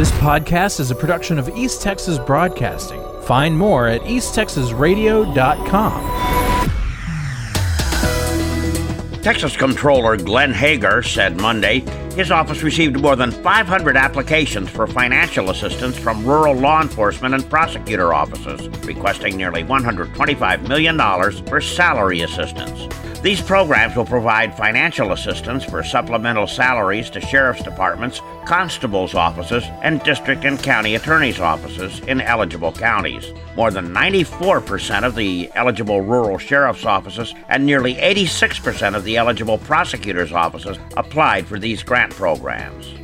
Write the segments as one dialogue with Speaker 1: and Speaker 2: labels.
Speaker 1: This podcast is a production of East Texas Broadcasting. Find more at easttexasradio.com.
Speaker 2: Texas Comptroller Glenn Hegar said Monday his office received more than 500 applications for financial assistance from rural law enforcement and prosecutor offices, requesting nearly $125 million for salary assistance. These programs will provide financial assistance for supplemental salaries to sheriff's departments, constables' offices, and district and county attorneys' offices in eligible counties. More than 94% of the eligible rural sheriff's offices and nearly 86% of the eligible prosecutors' offices applied for these grant programs.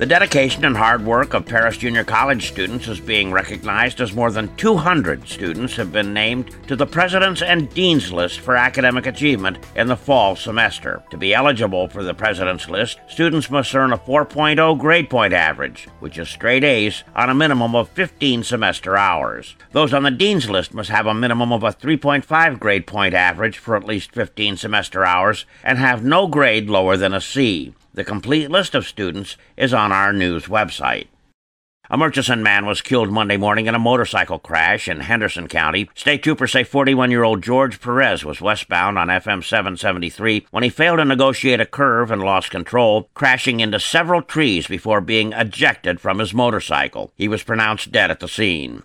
Speaker 2: The dedication and hard work of Paris Junior College students is being recognized as more than 200 students have been named to the President's and Dean's list for academic achievement in the fall semester. To be eligible for the President's list, students must earn a 4.0 grade point average, which is straight A's, on a minimum of 15 semester hours. Those on the Dean's list must have a minimum of a 3.5 grade point average for at least 15 semester hours and have no grade lower than a C. The complete list of students is on our news website. A Murchison man was killed Monday morning in a motorcycle crash in Henderson County. State troopers say 41 year old George Perez was westbound on FM 773 when he failed to negotiate a curve and lost control, crashing into several trees before being ejected from his motorcycle. He was pronounced dead at the scene.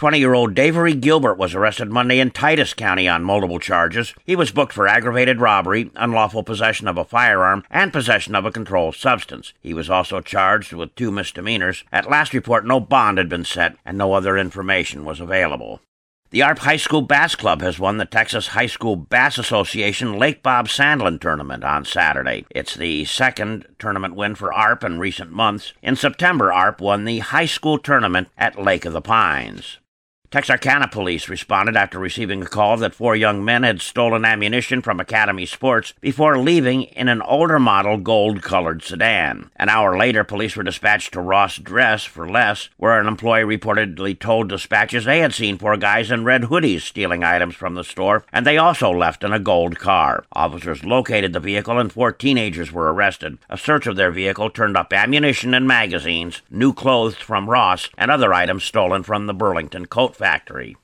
Speaker 2: 20 year old Davery Gilbert was arrested Monday in Titus County on multiple charges. He was booked for aggravated robbery, unlawful possession of a firearm, and possession of a controlled substance. He was also charged with two misdemeanors. At last report, no bond had been set and no other information was available. The ARP High School Bass Club has won the Texas High School Bass Association Lake Bob Sandlin Tournament on Saturday. It's the second tournament win for ARP in recent months. In September, ARP won the high school tournament at Lake of the Pines. Texarkana police responded after receiving a call that four young men had stolen ammunition from Academy Sports before leaving in an older model gold colored sedan. An hour later, police were dispatched to Ross Dress for less, where an employee reportedly told dispatchers they had seen four guys in red hoodies stealing items from the store, and they also left in a gold car. Officers located the vehicle and four teenagers were arrested. A search of their vehicle turned up ammunition and magazines, new clothes from Ross, and other items stolen from the Burlington coat factory.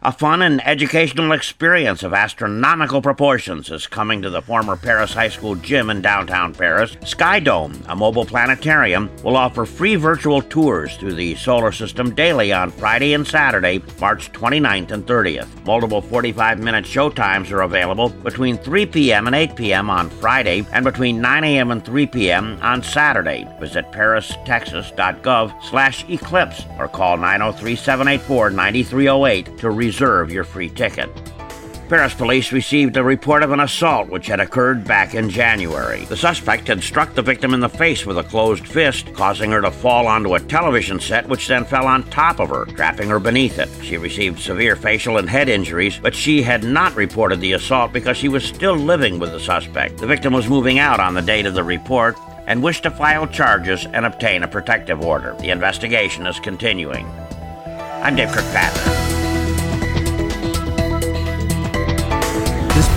Speaker 2: A fun and educational experience of astronomical proportions is coming to the former Paris High School gym in downtown Paris. Sky Dome, a mobile planetarium, will offer free virtual tours through the solar system daily on Friday and Saturday, March 29th and 30th. Multiple 45 minute show times are available between 3 p.m. and 8 p.m. on Friday and between 9 a.m. and 3 p.m. on Saturday. Visit paristexas.gov slash eclipse or call 903 784 9308 to reserve your free ticket. Paris police received a report of an assault which had occurred back in January. The suspect had struck the victim in the face with a closed fist, causing her to fall onto a television set, which then fell on top of her, trapping her beneath it. She received severe facial and head injuries, but she had not reported the assault because she was still living with the suspect. The victim was moving out on the date of the report and wished to file charges and obtain a protective order. The investigation is continuing. I'm Dave Kirkpatrick.